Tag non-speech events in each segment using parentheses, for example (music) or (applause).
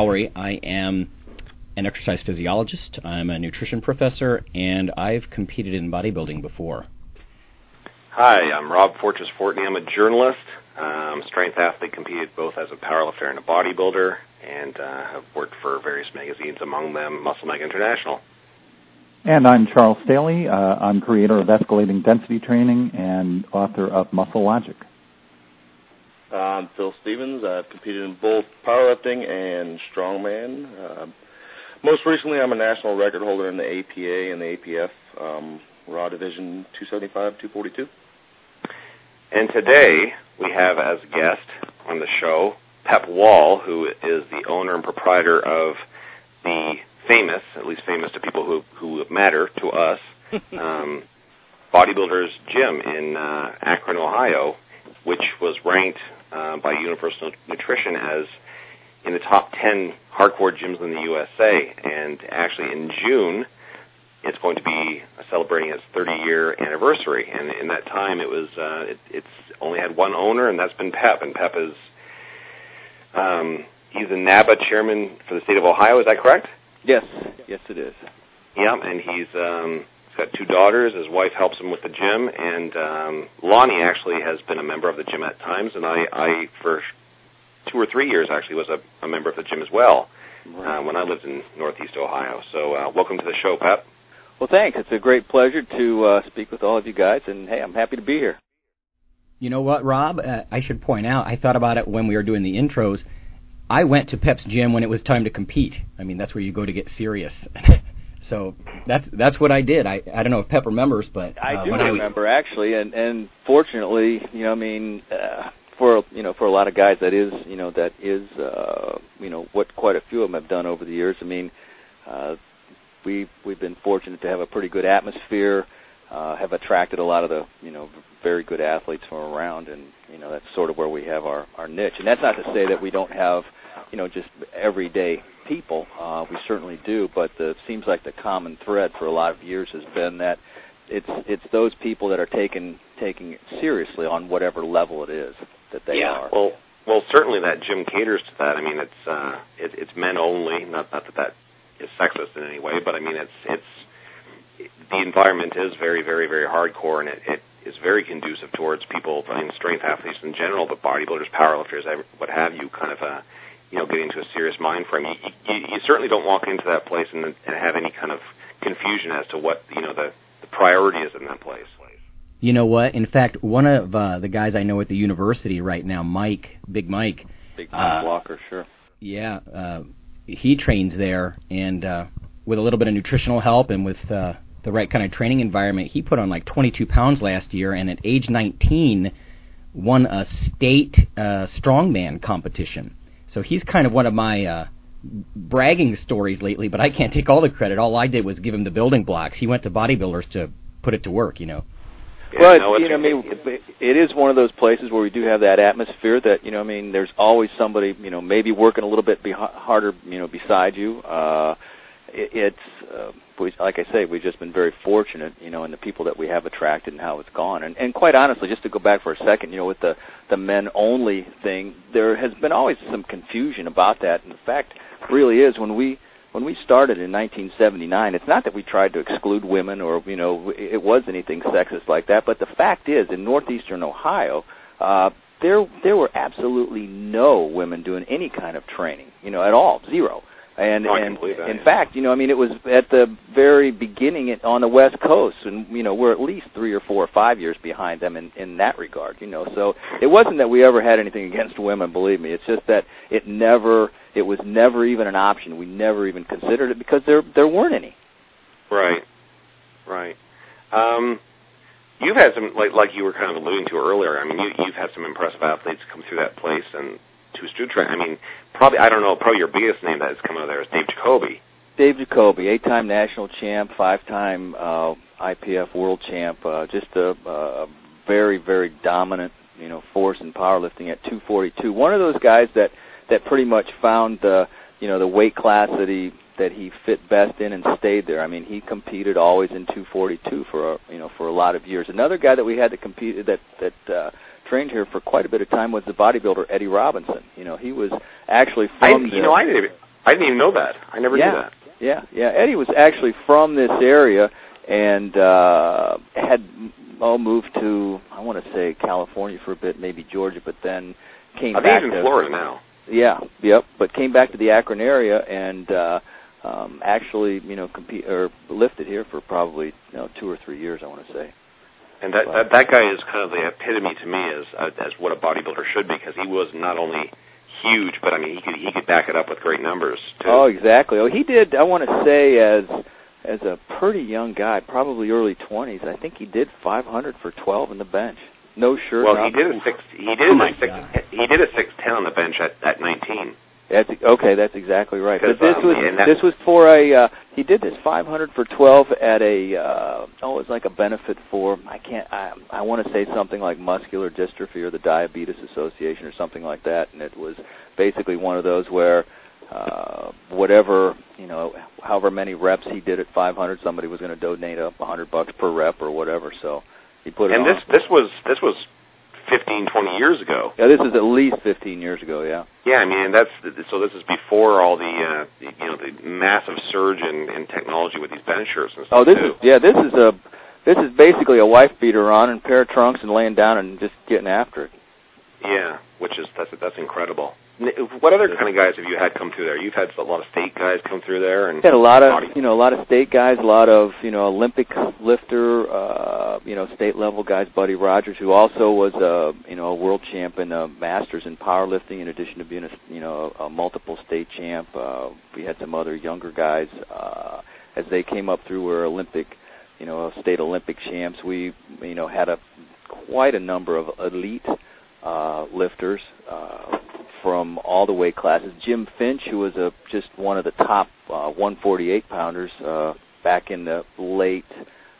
Lonnie Lowery. I am an exercise physiologist. I'm a nutrition professor, and I've competed in bodybuilding before. Hi, I'm Rob Fortress Fortney. I'm a journalist, um, strength athlete, competed both as a powerlifter and a bodybuilder, and uh, have worked for various magazines, among them Muscle Mag International. And I'm Charles Staley. Uh, I'm creator of Escalating Density Training and author of Muscle Logic. I'm Phil Stevens. I've competed in both powerlifting and strongman. Uh, most recently, I'm a national record holder in the APA and the APF um, Raw Division 275, 242. And today we have as guest on the show Pep Wall, who is the owner and proprietor of the famous, at least famous to people who who matter to us, (laughs) um, Bodybuilders Gym in uh, Akron, Ohio, which was ranked uh, by Universal Nutrition as in the top 10 hardcore gyms in the USA. And actually, in June, it's going to be celebrating its 30 year anniversary. And in that time, it was uh, it, it's only had one owner, and that's been Pep. And Pep is um, he's the NABA chairman for the state of Ohio. Is that correct? Yes, yes, it is. Yeah, and he's um, he's got two daughters. His wife helps him with the gym, and um, Lonnie actually has been a member of the gym at times. And I, I for two or three years actually was a, a member of the gym as well uh, when I lived in Northeast Ohio. So uh, welcome to the show, Pep. Well, thanks. It's a great pleasure to uh, speak with all of you guys, and hey, I'm happy to be here. You know what, Rob? Uh, I should point out, I thought about it when we were doing the intros. I went to Pep's gym when it was time to compete. I mean, that's where you go to get serious. (laughs) so that's that's what I did. I I don't know if Pep remembers, but uh, I do remember I was, actually, and and fortunately, you know, I mean, uh, for you know, for a lot of guys, that is you know that is uh, you know what quite a few of them have done over the years. I mean, uh, we we've been fortunate to have a pretty good atmosphere. Uh, have attracted a lot of the you know very good athletes from around, and you know that's sort of where we have our our niche. And that's not to say that we don't have you know just everyday people. Uh, we certainly do, but the, it seems like the common thread for a lot of years has been that it's it's those people that are taking taking it seriously on whatever level it is that they yeah, are. well, well, certainly that gym caters to that. I mean, it's uh, it, it's men only. Not not that that is sexist in any way, but I mean, it's it's the environment is very very very hardcore, and it, it is very conducive towards people. I mean, strength athletes in general, but bodybuilders, powerlifters, what have you, kind of uh, you know, getting into a serious mind frame. You, you, you certainly don't walk into that place and, and have any kind of confusion as to what you know the the priority is in that place. you know what? In fact, one of uh, the guys I know at the university right now, Mike, Big Mike. Big time uh, blocker, sure. Yeah, uh, he trains there, and uh, with a little bit of nutritional help and with uh, the right kind of training environment, he put on like 22 pounds last year, and at age 19, won a state uh, strongman competition. So he's kind of one of my uh, bragging stories lately, but I can't take all the credit. All I did was give him the building blocks. He went to bodybuilders to put it to work, you know. Yeah, well, no, you know, I mean, it, it is one of those places where we do have that atmosphere that you know, I mean, there's always somebody, you know, maybe working a little bit be- harder, you know, beside you. Uh, it, it's uh, we, like I say, we've just been very fortunate, you know, in the people that we have attracted and how it's gone. And, and quite honestly, just to go back for a second, you know, with the the men only thing, there has been always some confusion about that. And the fact really is when we when we started in 1979, it's not that we tried to exclude women or you know it was anything sexist like that, but the fact is in northeastern Ohio, uh, there there were absolutely no women doing any kind of training, you know, at all, zero. And Oh, and that, in yeah. fact, you know, I mean, it was at the very beginning it, on the West Coast, and you know, we're at least three or four or five years behind them in in that regard. You know, so it wasn't that we ever had anything (laughs) against women. Believe me, it's just that it never, it was never even an option. We never even considered it because there there weren't any. Right, right. Um, you've had some, like like you were kind of alluding to earlier. I mean, you, you've had some impressive athletes come through that place, and to train. I mean, probably I don't know. Probably your biggest name that has come out of there is Dave Jacoby. Dave Jacoby, eight-time national champ, five-time uh, IPF world champ, uh, just a, a very, very dominant, you know, force in powerlifting at 242. One of those guys that that pretty much found the, you know, the weight class that he that he fit best in and stayed there. I mean, he competed always in 242 for a, you know for a lot of years. Another guy that we had to compete that that uh, trained here for quite a bit of time was the bodybuilder Eddie Robinson. You know, he was actually from. I, you know, I didn't. Even, I didn't even know that. I never yeah, knew that. Yeah, yeah. Eddie was actually from this area and uh had oh moved to I want to say California for a bit, maybe Georgia, but then came I back think he's in Florida now. yeah, yep. But came back to the Akron area and uh um actually, you know, compete or lifted here for probably you know two or three years, I want to say. And that, that that guy is kind of the epitome to me as uh, as what a bodybuilder should be because he was not only huge, but I mean he could he could back it up with great numbers too. Oh, exactly. Oh, he did. I want to say as as a pretty young guy, probably early twenties. I think he did 500 for 12 in the bench. No shirt. well, he did a six. He did Oh a six. God. He did a six ten on the bench at at 19. That's okay. That's exactly right. But this um, was this was for a. Uh, he did this 500 for 12 at a. Uh, oh, it was like a benefit for. I can't. I I want to say something like muscular dystrophy or the Diabetes Association or something like that. And it was basically one of those where. Uh, whatever you know, however many reps he did at 500, somebody was going to donate a 100 bucks per rep or whatever. So he put it And on. this this was this was 15, 20 years ago. yeah, this is at least 15 years ago. Yeah. Yeah, I mean, that's so. This is before all the uh, you know the massive surge in, in technology with these bench shirts and stuff Oh, this too. is yeah. This is a this is basically a wife beater on and pair of trunks and laying down and just getting after it. Yeah, which is that's that's incredible. N- What other kind of guys have you had come through there? You've had a lot of state guys come through there, and Had a lot of you know a lot of state guys, a lot of you know Olympic lifter, uh, you know state level guys. Buddy Rogers, who also was a you know a world champ in uh, masters in powerlifting, in addition to being a you know a multiple state champ. Uh, we had some other younger guys uh, as they came up through were Olympic, you know state Olympic champs. We you know had a quite a number of elite uh, lifters uh, from all the weight classes. Jim Finch, who was a just one of the top uh, 148 pounders uh, back in the late,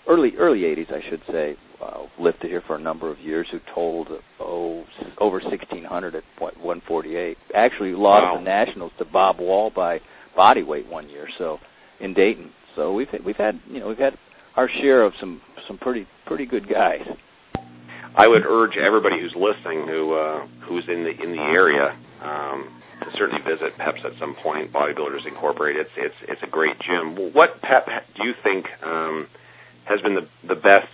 early early 80s, I should say, uh, lifted here for a number of years. Who totaled oh over 1600 at point 148. Actually, lost Wow. the nationals to Bob Wall by body weight one year. So in Dayton. So we've we've had you know we've had our share of some some pretty pretty good guys. I would urge everybody who's listening, who uh, who's in the in the area, um, to certainly visit Peps at some point. Bodybuilders Incorporated. It's it's it's a great gym. What Pep do you think um, has been the the best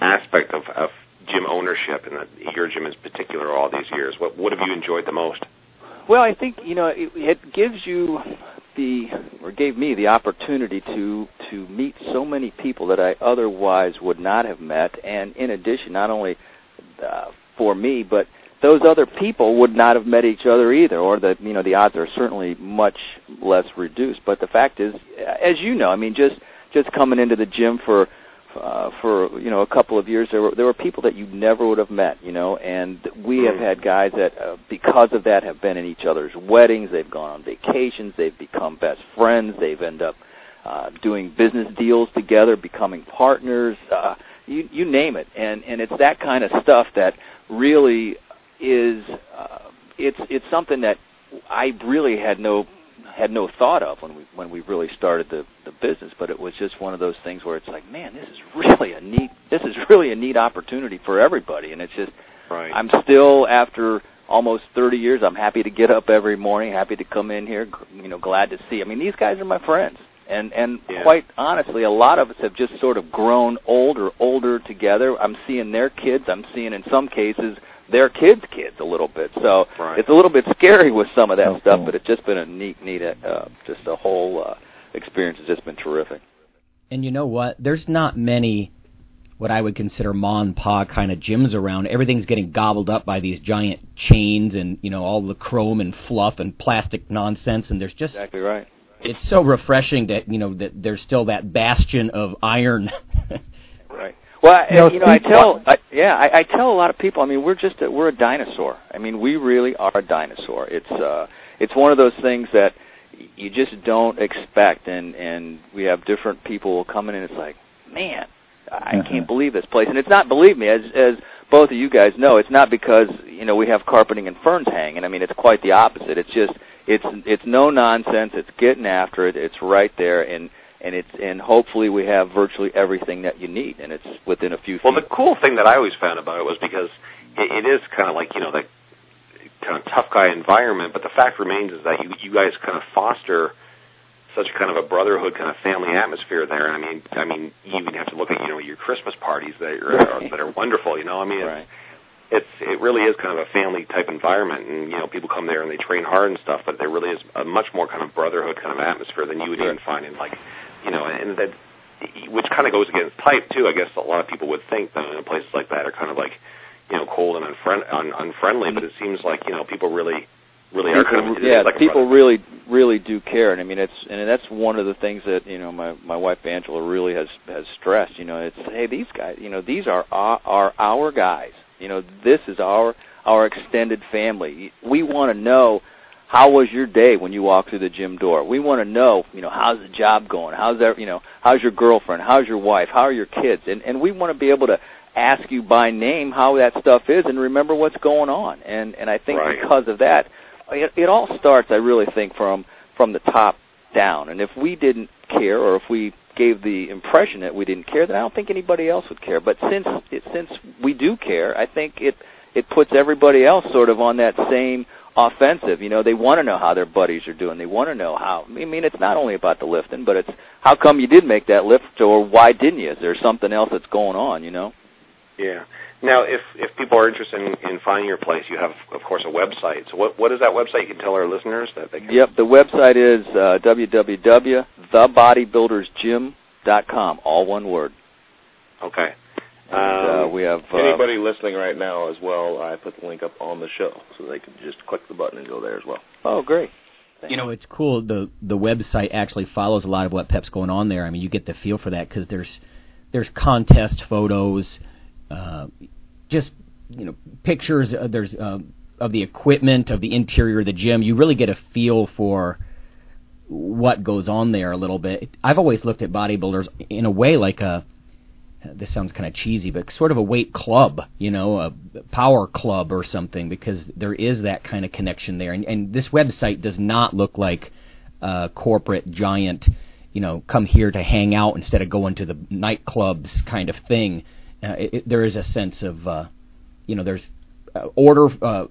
aspect of, of gym ownership, and that your gym in particular, all these years? What what have you enjoyed the most? Well, I think you know it, it gives you the or gave me the opportunity to to meet so many people that I otherwise would not have met, and in addition, not only uh, for me, but those other people would not have met each other either, or the you know the odds are certainly much less reduced. But the fact is, as you know, I mean, just just coming into the gym for uh, for you know a couple of years, there were there were people that you never would have met, you know, and we have had guys that uh, because of that have been in each other's weddings, they've gone on vacations, they've become best friends, they've ended up uh, doing business deals together, becoming partners, uh, you you name it, and and it's that kind of stuff that really is uh, it's it's something that I really had no had no thought of when we when we really started the the business but it was just one of those things where it's like man this is (laughs) really a neat this is really a neat opportunity for everybody. And it's just Right. I'm still after almost 30 years I'm happy to get up every morning happy to come in here you know glad to see. I mean these guys are my friends. And and Yeah. quite honestly a lot of us have just sort of grown older older together. I'm seeing their kids. I'm seeing in some cases their kids' kids a little bit. So Right. it's a little bit scary with some of that Oh, stuff, cool. but it's just been a neat, neat, uh, just a whole uh, experience has just been terrific. And you know what? There's not many what I would consider ma and pa kind of gyms around. Everything's getting gobbled up by these giant chains and you know all the chrome and fluff and plastic nonsense. And there's just Exactly right. it's so refreshing that you know that there's still that bastion of iron. (laughs) Well, You know, you know, I tell, I, yeah, I, I tell a lot of people. I mean, we're just a, we're a dinosaur. I mean, we really are a dinosaur. It's uh, it's one of those things that you just don't expect, and and we have different people coming in. It's like, man, I Mhm. can't believe this place. And it's not, believe me, as as both of you guys know, it's not because you know we have carpeting and ferns hanging. I mean, it's quite the opposite. It's just it's it's no nonsense. It's getting after it. It's right there, and and it's and hopefully we have virtually everything that you need, and it's within a few feet. Well, the cool thing that I always found about it was because it, it is kind of like you know that kind of tough guy environment. But the fact remains is that you you guys kind of foster such kind of a brotherhood kind of family atmosphere there. I mean, I mean, you even have to look at you know your Christmas parties that are right. that are wonderful. You know, I mean, it's, right. it's it really is kind of a family type environment, and you know, people come there and they train hard and stuff. But there really is a much more kind of brotherhood kind of atmosphere than you would even find in like, you know, and that which kind of goes against type too. I guess a lot of people would think that know, places like that are kind of like, you know, cold and unfriend, un, unfriendly. But it seems like you know people really really people, are kind of yeah. Like people really really do care, and I mean it's and that's one of the things that you know my my wife Angela really has has stressed. You know, it's hey these guys, you know these are our, are our guys. You know, this is our our extended family. We want to know how was your day when you walk through the gym door. We want to know, you know, how's the job going? How's that, you know, how's your girlfriend? How's your wife? How are your kids? And and we want to be able to ask you by name how that stuff is and remember what's going on. And and I think right. because of that, it, it all starts, I really think, from from the top down. And if we didn't care, or if we gave the impression that we didn't care, then I don't think anybody else would care. But since it, since we do care, I think it it puts everybody else sort of on that same offensive. You know, they want to know how their buddies are doing. They want to know how. I mean, it's not only about the lifting, but it's how come you did make that lift, or why didn't you? Is there something else that's going on? You know. Yeah. Now, if if people are interested in, in finding your place, you have, of course, a website. So, what what is that website? You can tell our listeners that they can. Yep, the website is uh, www.thebodybuildersgym.com, all one word. Okay. And, uh, we have uh, anybody listening right now as well. I put the link up on the show, so they can just click the button and go there as well. Oh, great. You know, it's cool. the The website actually follows a lot of what Pep's going on there. I mean, you get the feel for that because there's there's contest photos uh, just you know pictures. Uh, there's uh, of the equipment of the interior of the gym. You really get a feel for what goes on there a little bit. I've always looked at bodybuilders in a way like a this sounds kind of cheesy, but sort of a weight club, you know, a power club or something, because there is that kind of connection there. And, and this website does not look like a corporate giant, you know, come here to hang out instead of going to the nightclubs kind of thing uh, it, there is a sense of, uh, you know, there's uh, order uh,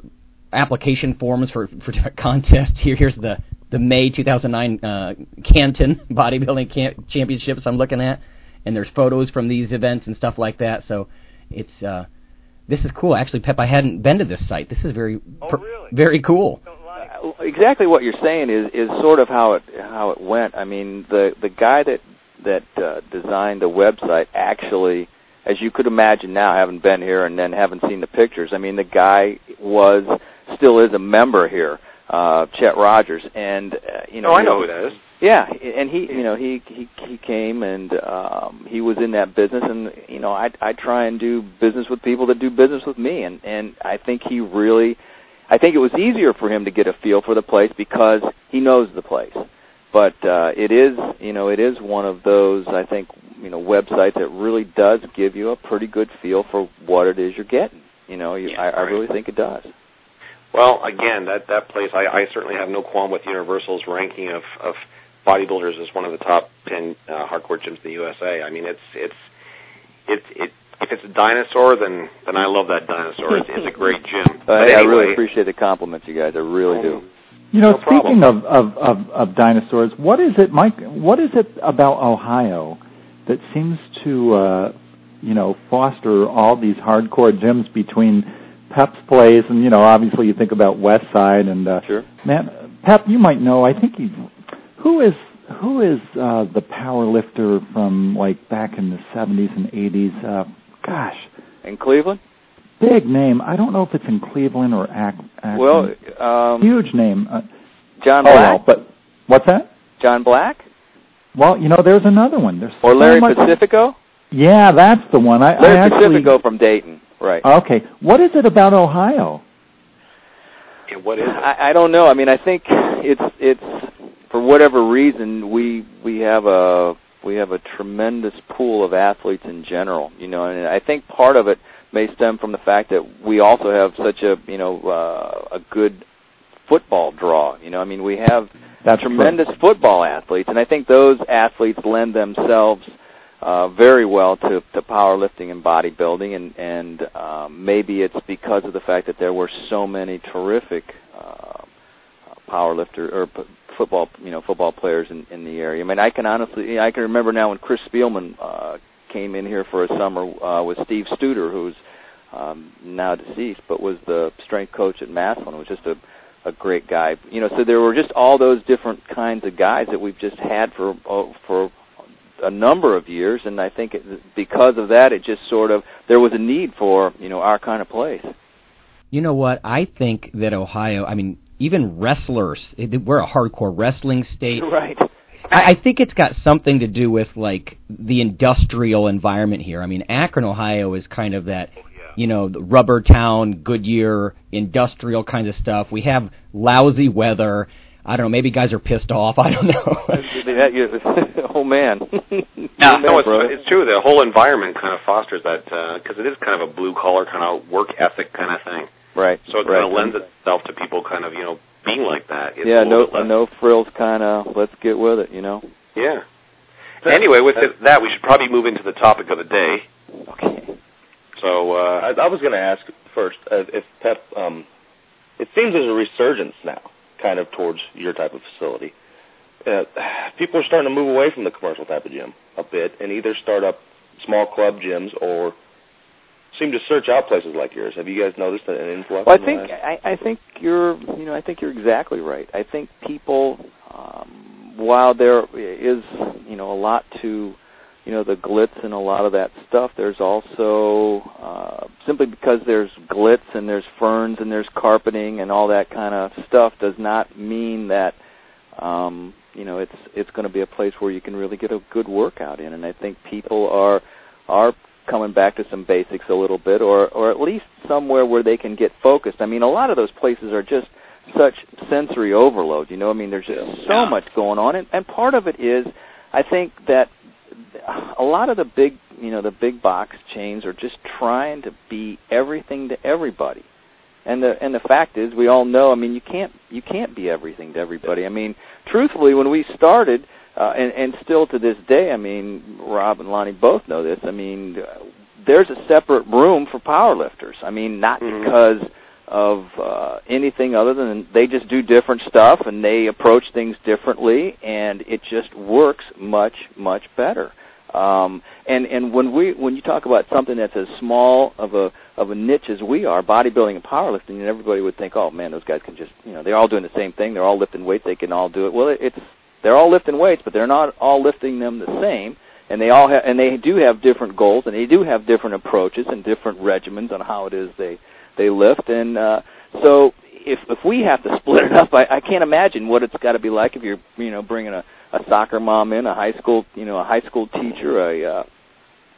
application forms for for (laughs) contests. Here, here's the the May 2009 uh, Canton (laughs) Bodybuilding Camp- Championships I'm looking at, and there's photos from these events and stuff like that. So it's uh, this is cool. Actually, Pep, I hadn't been to this site. This is very oh, really? very cool. Uh, exactly what you're saying is is sort of how it how it went. I mean, the the guy that that uh, designed the website actually as you could imagine now, having been here and then having seen the pictures. I mean, the guy was still is a member here, uh, Chet Rogers, and uh, you know. Oh, I know who that is. Yeah, and he, you know, he he he came and um he was in that business, and you know, I I try and do business with people that do business with me, and and I think he really, I think it was easier for him to get a feel for the place because he knows the place but uh, it is you know it is one of those I think you know websites that really does give you a pretty good feel for what it is you're getting. You know, you, yeah, I, right. I really think it does. Well, again, that that place I, I certainly have no qualm with Universal's ranking of of bodybuilders as one of the top ten uh, hardcore gyms in the USA. I mean, it's it's it's it. If it's a dinosaur, then then I love that dinosaur. It's, it's a great gym. Uh, (laughs) hey, anyway, I really appreciate the compliments, you guys. I really um, do. You know, No speaking of, of, of, of dinosaurs, what is it, Mike? What is it about Ohio that seems to, uh, you know, foster all these hardcore gyms between Pep's place and you know, obviously you think about West Side and uh, Sure. man, Pep, you might know. I think he, who is who is uh, the power lifter from like back in the seventies and eighties? Uh, gosh, In Cleveland? big name. I don't know if it's in Cleveland or Ac- Akron. Well, um, huge name. Uh, John oh, Black. well, but what's that? John Black Well, you know, there's another one. There's or so Larry much- Pacifico? Yeah, that's the one. I, Larry I actually, Pacifico from Dayton, right? Okay, what is it about Ohio? Yeah, what is it? I, I don't know. I mean, I think it's it's for whatever reason we we have a we have a tremendous pool of athletes in general. You know, and I think part of it may stem from the fact that we also have such a you know uh, a good football draw. You know, I mean, we have That's tremendous football athletes, and I think those athletes lend themselves uh, very well to, to powerlifting and bodybuilding, and and um, maybe it's because of the fact that there were so many terrific uh, powerlifter or p- football you know football players in, in the area. I mean, I can honestly I can remember now when Chris Spielman uh, came in here for a summer uh, with Steve Studer, who's um, now deceased, but was the strength coach at. He was just a a great guy. You know, so there were just all those different kinds of guys that we've just had for oh, for a number of years, and I think it, because of that, it just sort of there was a need for you know our kind of place. You know what? I think that Ohio. I mean, even wrestlers. We're a hardcore wrestling state. (laughs) Right. I, I think it's got something to do with like the industrial environment here. I mean, Akron, Ohio, is kind of that oh, you know, the rubber town, Goodyear, industrial kind of stuff. We have lousy weather. I don't know. Maybe guys are pissed off. (laughs) I don't know. (laughs) (laughs) oh man. yeah, no, it's, it's true. The whole environment kind of fosters that because uh, it is kind of a blue collar kind of work ethic kind of thing. Right. So it right. kind of lends itself to people kind of you know being like that. It's yeah. No. No frills. Kind of. Let's get with it. You know. Yeah. Anyway, with that, we should probably move into the topic of the day. Okay. So uh, I, I was going to ask first uh, if Pep. Um, it seems there's a resurgence now kind of towards your type of facility. Uh, people are starting to move away from the commercial type of gym a bit and either start up small club gyms or seem to search out places like yours. Have you guys noticed an influx? Well, I think I, I think you're you know I think you're exactly right. I think people, um, while there is you know a lot to you know the glitz and a lot of that stuff. There's also uh simply because there's glitz and there's ferns and there's carpeting and all that kind of stuff does not mean that um you know it's it's going to be a place where you can really get a good workout in. And i think people are are coming back to some basics a little bit or or at least somewhere where they can get focused. I mean a lot of those places are just such sensory overload you know? I mean there's just so much going on. And and part of it is i think that a lot of the big, you know, the big box chains are just trying to be everything to everybody. And the and the fact is, we all know. I mean, you can't you can't be everything to everybody. I mean, truthfully, when we started, uh, and and still to this day, I mean, Rob and Lonnie both know this. I mean, there's a separate room for powerlifters. I mean, not mm-hmm. because of uh, anything other than they just do different stuff and they approach things differently, and it just works much much better. Um, and and when we when you talk about something that's as small of a of a niche as we are, bodybuilding and powerlifting, and everybody would think, oh man, those guys can just you know they're all doing the same thing. They're all lifting weights. They can all do it. Well, it's they're all lifting weights, but they're not all lifting them the same. And they all have, and they do have different goals, and they do have different approaches and different regimens on how it is they they lift. And uh, so if if we have to (laughs) split it up, I, I can't imagine what it's got to be like if you're you know bringing a a soccer mom in, a high school you know a high school teacher, a uh,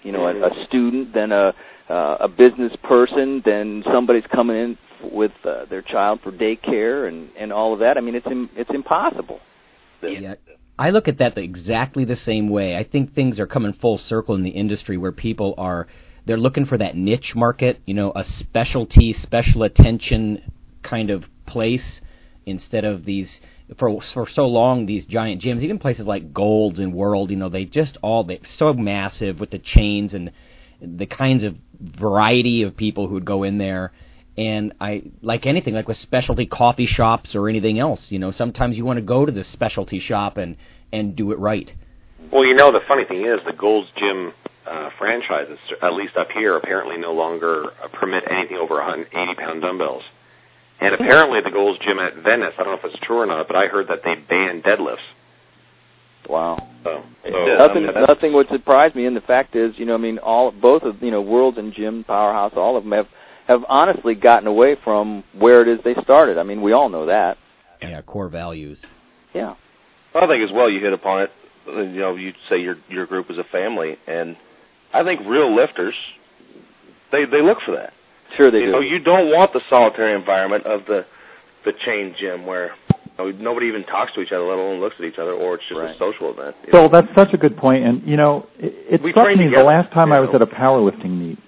you know a, a student, then a uh, a business person, then somebody's coming in with uh, their child for daycare and and all of that. I mean, it's Im- it's impossible. Yeah. I look at that the exactly the same way. I think things are coming full circle in the industry where people are they're looking for that niche market, you know, a specialty, special attention kind of place instead of these for for so long these giant gyms, even places like Gold's and World, you know, they just all they're so massive with the chains and the kinds of variety of people who would go in there. And I like anything, like with specialty coffee shops or anything else, you know, sometimes you want to go to this specialty shop and and do it right. Well, you know, the funny thing is the Gold's Gym uh, franchises, at least up here, apparently no longer uh, permit anything over 180 pound dumbbells. And apparently, the Gold's Gym at Venice, I don't know if it's true or not, but I heard that they banned deadlifts. Wow. So, so nothing, I mean, nothing would surprise me. And the fact is, you know, I mean, all both of you know, Worlds and Gym Powerhouse, all of them have have honestly gotten away from where it is they started. I mean, we all know that. Yeah, core values. Yeah. I think as well you hit upon it. You know, you say your your group is a family, and I think real lifters they they look for that. Sure, they you do. know, you don't want the solitary environment of the the chain gym where you know, nobody even talks to each other, let alone looks at each other, or it's just right. a social event. So that's such a good point, and you know, it, it we struck me together, the last time you I was know. at a powerlifting meet.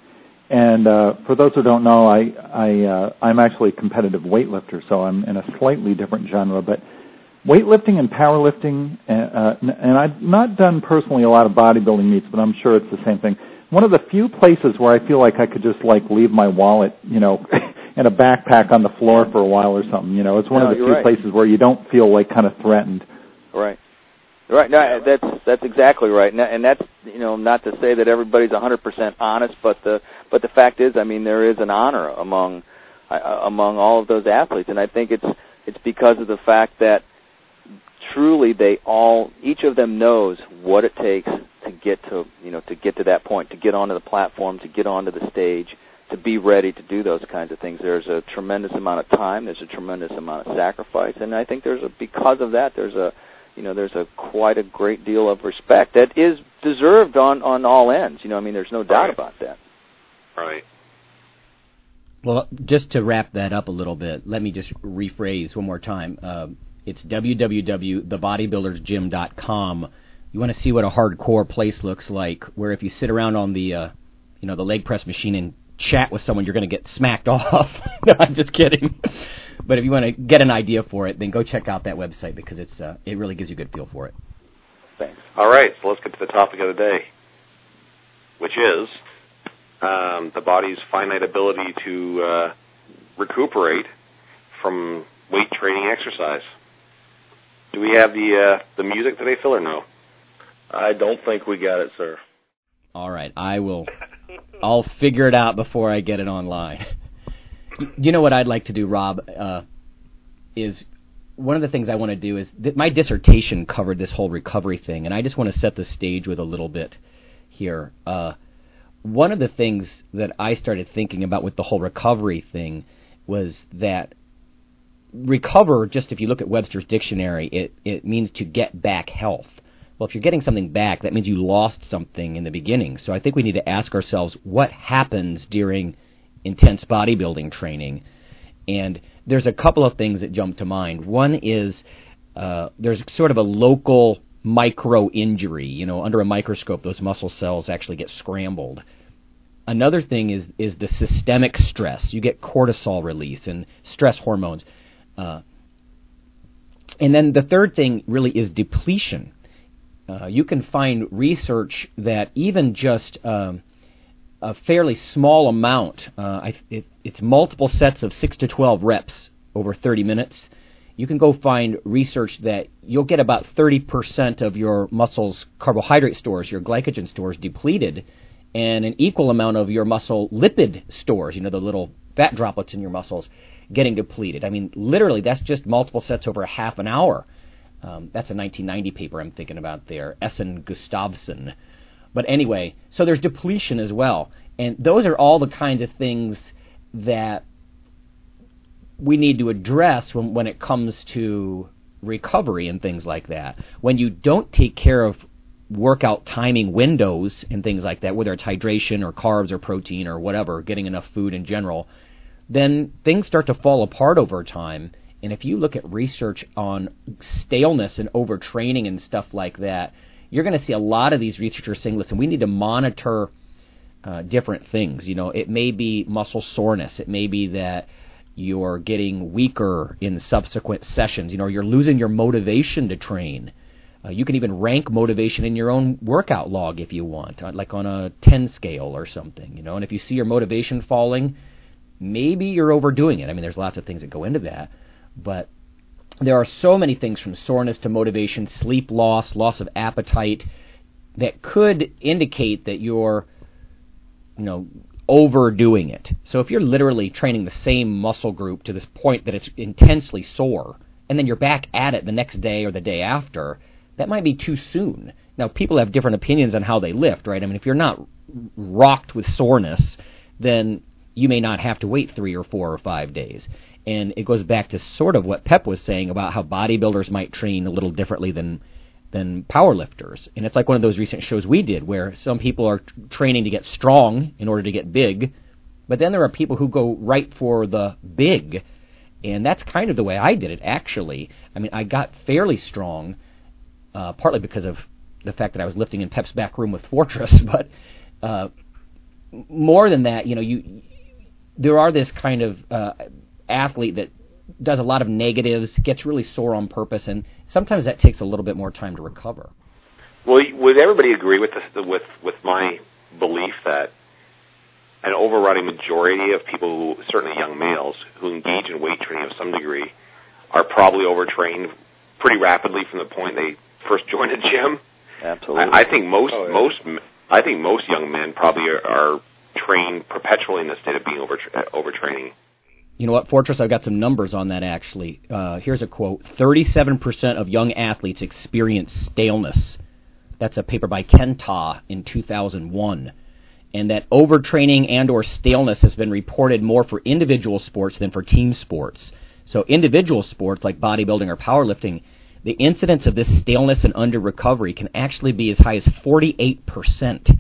And uh, for those who don't know, I, I uh, I'm actually a competitive weightlifter, so I'm in a slightly different genre. But weightlifting and powerlifting, uh, uh, and I've not done personally a lot of bodybuilding meets, but I'm sure it's the same thing. One of the few places where I feel like I could just like leave my wallet, you know, (laughs) and a backpack on the floor for a while or something. You know, it's one no, of the few right. places where you don't feel like kind of threatened. Right. Right. No, that's that's exactly right, and, and that's you know not to say that everybody's 100% honest, but the but the fact is, I mean, there is an honor among uh, among all of those athletes, and I think it's it's because of the fact that truly they all each of them knows what it takes to get to you know to get to that point, to get onto the platform, to get onto the stage, to be ready to do those kinds of things. There's a tremendous amount of time. There's a tremendous amount of sacrifice, and I think there's a because of that there's a you know there's a quite a great deal of respect that is deserved on on all ends. You know, I mean, there's no doubt Right. about that. Right. Well, just to wrap that up a little bit, let me just rephrase one more time. Uh, it's www.thebodybuildersgym.com. You want to see what a hardcore place looks like, where if you sit around on the, uh, you know, the leg press machine and chat with someone, you're going to get smacked (laughs) off. no, I'm just kidding. But if you want to get an idea for it, then go check out that website because it's uh, it really gives you a good feel for it. Thanks. All right, so let's get to the topic of the day, which is um, the body's finite ability to uh, recuperate from weight training exercise. Do we have the uh, the music today, Phil, or no? I don't think we got it, sir. All right, I will. I'll figure it out before I get it online. (laughs) you know what I'd like to do, Rob? Uh, is one of the things I want to do is that my dissertation covered this whole recovery thing, and I just want to set the stage with a little bit here. Uh, one of the things that I started thinking about with the whole recovery thing was that recover, just if you look at Webster's dictionary, it, it means to get back health. Well, if you're getting something back, that means you lost something in the beginning. So I think we need to ask ourselves what happens during intense bodybuilding training. And there's a couple of things that jump to mind. One is uh, there's sort of a local micro injury. You know, under a microscope, those muscle cells actually get scrambled. Another thing is is the systemic stress. You get cortisol release and stress hormones. Uh, and then the third thing really is depletion. Uh, you can find research that even just um, a fairly small amount, uh, I, it, it's multiple sets of 6 to 12 reps over 30 minutes, you can go find research that you'll get about 30% of your muscle's carbohydrate stores, your glycogen stores, depleted, and an equal amount of your muscle lipid stores, you know, the little fat droplets in your muscles, getting depleted. I mean, literally, that's just multiple sets over a half an hour. Um, that's a 1990 paper I'm thinking about there, Essen Gustavsson. But anyway, so there's depletion as well. And those are all the kinds of things that we need to address when, when it comes to recovery and things like that. When you don't take care of workout timing windows and things like that, whether it's hydration or carbs or protein or whatever, getting enough food in general, then things start to fall apart over time. And if you look at research on staleness and overtraining and stuff like that, you're going to see a lot of these researchers saying, listen, we need to monitor uh, different things. You know, it may be muscle soreness. It may be that you're getting weaker in subsequent sessions. You know, you're losing your motivation to train. Uh, you can even rank motivation in your own workout log if you want, uh, like on a 10 scale or something. You know, and if you see your motivation falling, maybe you're overdoing it. I mean, there's lots of things that go into that, but there are so many things from soreness to motivation, sleep loss, loss of appetite that could indicate that you're, you know, overdoing it. So if you're literally training the same muscle group to this point that it's intensely sore, and then you're back at it the next day or the day after, that might be too soon. Now, people have different opinions on how they lift, right? I mean, if you're not rocked with soreness, then you may not have to wait three or four or five days. And it goes back to sort of what Pep was saying about how bodybuilders might train a little differently than than powerlifters. And it's like one of those recent shows we did where some people are training to get strong in order to get big, but then there are people who go right for the big. And that's kind of the way I did it, actually. I mean, I got fairly strong, uh, partly because of the fact that I was lifting in Pep's back room with Fortress, (laughs) but uh, more than that, you know, you there are this kind of uh, athlete that does a lot of negatives, gets really sore on purpose, and sometimes that takes a little bit more time to recover. Well, would everybody agree with this, with with my belief that an overriding majority of people who, certainly young males, who engage in weight training of some degree, are probably overtrained pretty rapidly from the point they first (laughs) join a gym. Absolutely. I, I think most oh, yeah. most I think most young men probably are, are trained perpetually in the state of being over overtraining. You know what, Fortress? I've got some numbers on that actually. Uh, here's a quote: Thirty-seven percent of young athletes experience staleness. That's a paper by Kenttä in 2001 and that overtraining and or staleness has been reported more for individual sports than for team sports. So individual sports like bodybuilding or powerlifting, the incidence of this staleness and under recovery can actually be as high as 48%.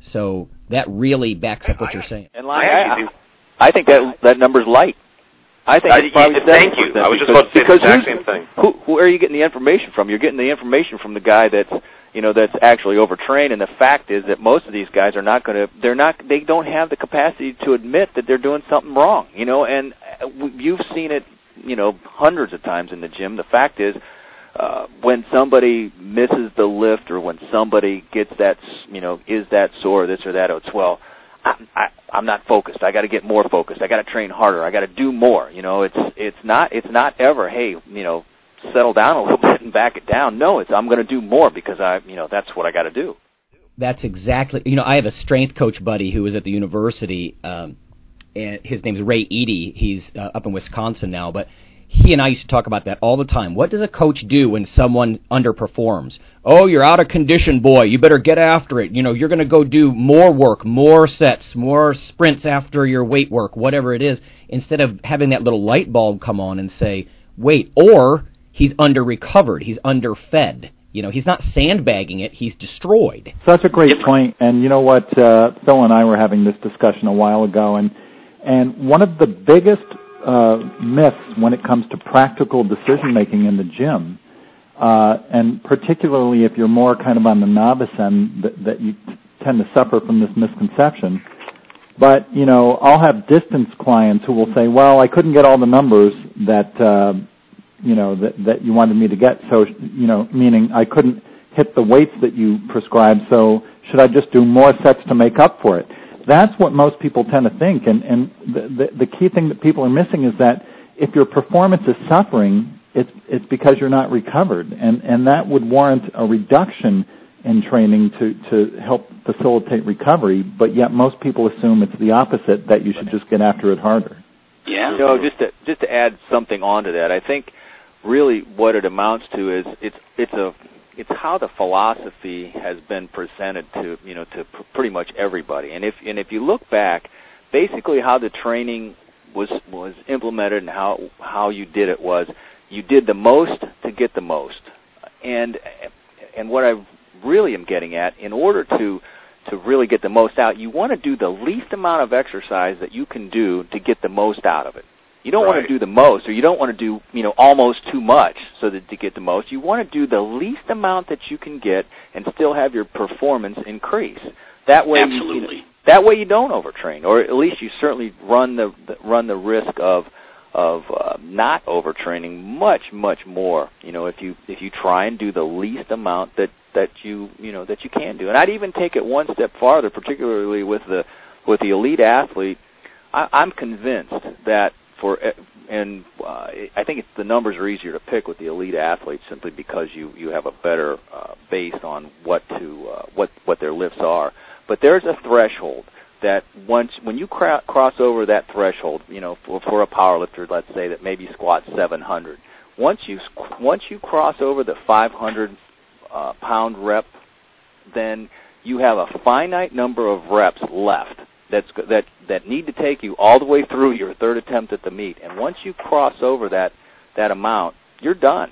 So that really backs up what you're saying. And like, I, I, I think that that number's light. I think I, it's probably thank you. I was just about to say the because exact who's- same thing. Who, where are you getting the information from? You're getting the information from the guy that's you know that's actually overtrained and the fact is that most of these guys are not going to they're not they don't have the capacity to admit that they're doing something wrong you know and uh, you've seen it you know hundreds of times in the gym the fact is uh when somebody misses the lift or when somebody gets that you know is that sore this or that oh it's well I, I I'm not focused. I got to get more focused. I got to train harder. I got to do more. You know, it's it's not it's not ever hey you know settle down a (laughs) little bit and back it down. No, it's I'm going to do more because I you know that's what I got to do. That's exactly. You know, I have a strength coach buddy who was at the university, um, and his name's Ray Eady. He's uh, up in Wisconsin now, but he and I used to talk about that all the time. What does a coach do when someone underperforms? Oh, you're out of condition, boy. You better get after it. You know, you're going to go do more work, more sets, more sprints after your weight work, whatever it is, instead of having that little light bulb come on and say, wait, or he's under recovered, he's underfed. You know, he's not sandbagging it, he's destroyed. Such a great point. And you know what? Uh, Phil and I were having this discussion a while ago, and and one of the biggest uh, myths when it comes to practical decision making in the gym, uh, and particularly if you're more kind of on the novice end, that, that you tend to suffer from this misconception. But you know, I'll have distance clients who will say, "Well, I couldn't get all the numbers that." Uh, you know that that you wanted me to get so you know meaning i couldn't hit the weights that you prescribed so should i just do more sets to make up for it that's what most people tend to think and and the the, the key thing that people are missing is that if your performance is suffering it's it's because you're not recovered and and that would warrant a reduction in training to to help facilitate recovery but yet most people assume it's the opposite that you should just get after it harder Yeah. You know, just to just to add something onto that, I think really what it amounts to is it's it's a it's how the philosophy has been presented to you know to pr- pretty much everybody. And if and if you look back, basically how the training was was implemented and how how you did it was you did the most to get the most. And and what I really am getting at, in order to to really get the most out, you want to do the least amount of exercise that you can do to get the most out of it. You don't want to do the most, or you don't want to do you know almost too much so that to get the most. You want to do the least amount that you can get and still have your performance increase. That way, you- you know, Absolutely. that way you don't overtrain, or at least you certainly run the, the run the risk of of uh, not overtraining much much more. You know, if you if you try and do the least amount that that you you know that you can do, and I'd even take it one step farther, particularly with the with the elite athlete. I, I'm convinced that for and uh, I think the numbers are easier to pick with the elite athletes simply because you you have a better uh, base on what to uh, what what their lifts are. But there's a threshold that once when you cra- cross over that threshold, you know, for, for a power lifter, let's say that maybe squats 700. Once you once you cross over the 500 uh, pound rep, then you have a finite number of reps left that's that that need to take you all the way through your third attempt at the meet. And once you cross over that that amount, you're done.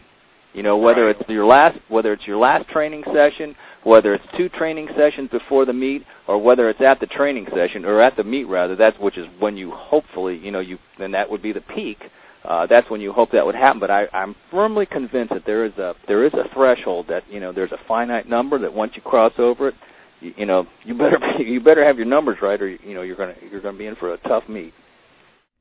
You know whether it's your last whether it's your last training session, whether it's two training sessions before the meet, or whether it's at the training session or at the meet rather. That's which is when you hopefully you know you then that would be the peak. Uh, that's when you hope that would happen. But I, I'm firmly convinced that there is a there is a threshold that you know there's a finite number that once you cross over it, you, you know you better (laughs) be, you better have your numbers right or you know you're gonna you're gonna be in for a tough meet.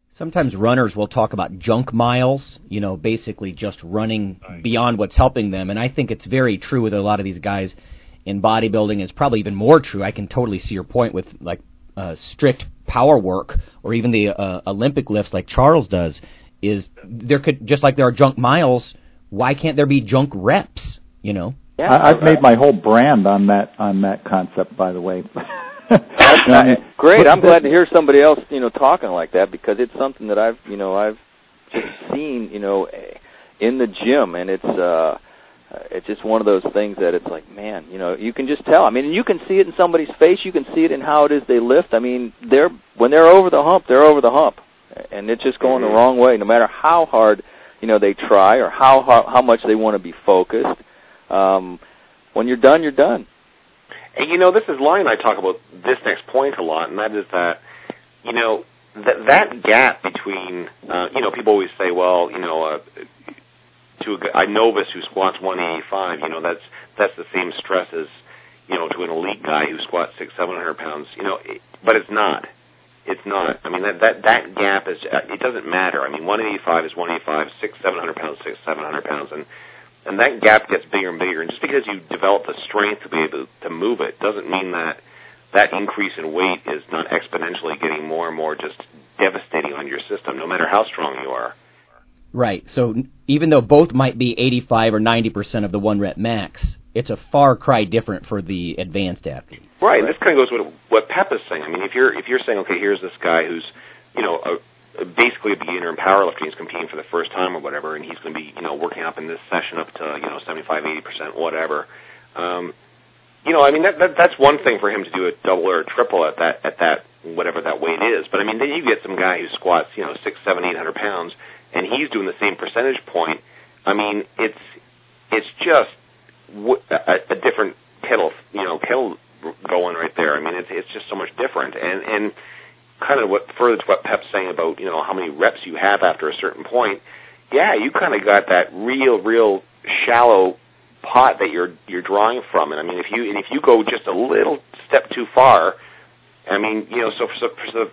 Sometimes runners will talk about junk miles, you know, basically just running beyond what's helping them. And I think it's very true with a lot of these guys in bodybuilding. It's probably even more true. I can totally see your point with like uh, strict power work or even the uh, Olympic lifts like Charles does. Is there could just like there are junk miles, why can't there be junk reps? You know? Yeah, I, I've made my whole brand on that on that concept. By the way. (laughs) That's great. I'm glad to hear somebody else, you know, talking like that because it's something that I've, you know, I've just seen, you know, in the gym, and it's uh it's just one of those things that it's like, man, you know, you can just tell. I mean, you can see it in somebody's face. You can see it in how it is they lift. I mean, they're when they're over the hump, they're over the hump, and it's just going the Mm-hmm. wrong way. No matter how hard, you know, they try or how how, how much they want to be focused. Um, when you're done, you're done. And you know, this is Lonnie and I talk about this next point a lot, and that is that, you know, that that gap between, uh, you know, people always say, well, you know, uh, to a, a novice who squats 185, you know, that's that's the same stress as, you know, to an elite guy who squats six, seven hundred pounds, you know, it, but it's not. It's not. I mean, that that that gap is. uh, It doesn't matter. I mean, 185 is 185. Six, seven hundred pounds, six, seven hundred pounds, and and that gap gets bigger and bigger. And just because you develop the strength to be able to move it doesn't mean that that increase in weight is not exponentially getting more and more just devastating on your system, no matter how strong you are. Right. So even though both might be 85 or 90 percent of the one rep max, it's a far cry different for the advanced athlete. Right. And this kind of goes with what Pep is saying. I mean, if you're if you're saying, okay, here's this guy who's, you know, a, a basically a beginner in powerlifting, he's competing for the first time or whatever, and he's going to be, you know, working up in this session up to, you know, seventy five, eighty percent, whatever. Um, you know, I mean, that, that that's one thing for him to do a double or a triple at that at that whatever that weight is. But I mean, then you get some guy who squats, you know, six, seven, eight hundred pounds, and he's doing the same percentage point. I mean, it's it's just w- a, a different kettle, you know, kettle going right there. I mean, it's it's just so much different, and and kind of what further to what Pep's saying about you know how many reps you have after a certain point. Yeah, you kind of got that real, real shallow pot that you're you're drawing from, and I mean, if you and if you go just a little step too far, I mean, you know, so so, so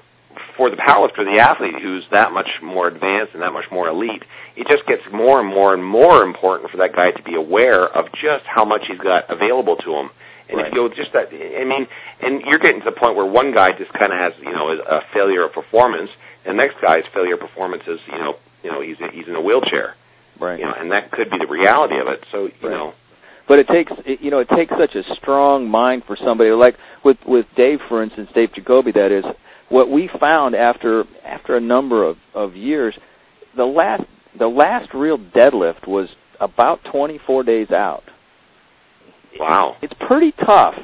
for the powerlifter, the athlete who's that much more advanced and that much more elite, it just gets more and more and more important for that guy to be aware of just how much he's got available to him. And Right. if you go just that, I mean, and you're getting to the point where one guy just kind of has, you know, a failure of performance, and the next guy's failure of performance is, you know, you know, he's he's in a wheelchair, Right. you know, and that could be the reality of it. So, you Right. know, but it takes you know it takes such a strong mind for somebody like with with Dave for instance Dave Jacoby that is what we found after after a number of of years the last the last real deadlift was about 24 days out wow, it's pretty tough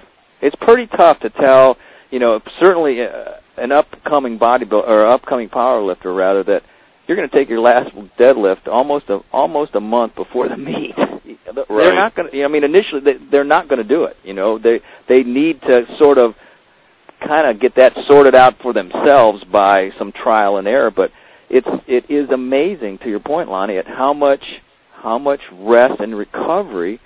it's pretty tough to tell you know certainly uh, an upcoming bodybuilder or upcoming power lifter rather that you're going to take your last deadlift almost a almost a month before the meet. (laughs) Right. They're not going to. I mean, initially they, they're not going to do it. You know, they they need to sort of kind of get that sorted out for themselves by some trial and error. But it's it is amazing to your point, Lonnie, at how much how much rest and recovery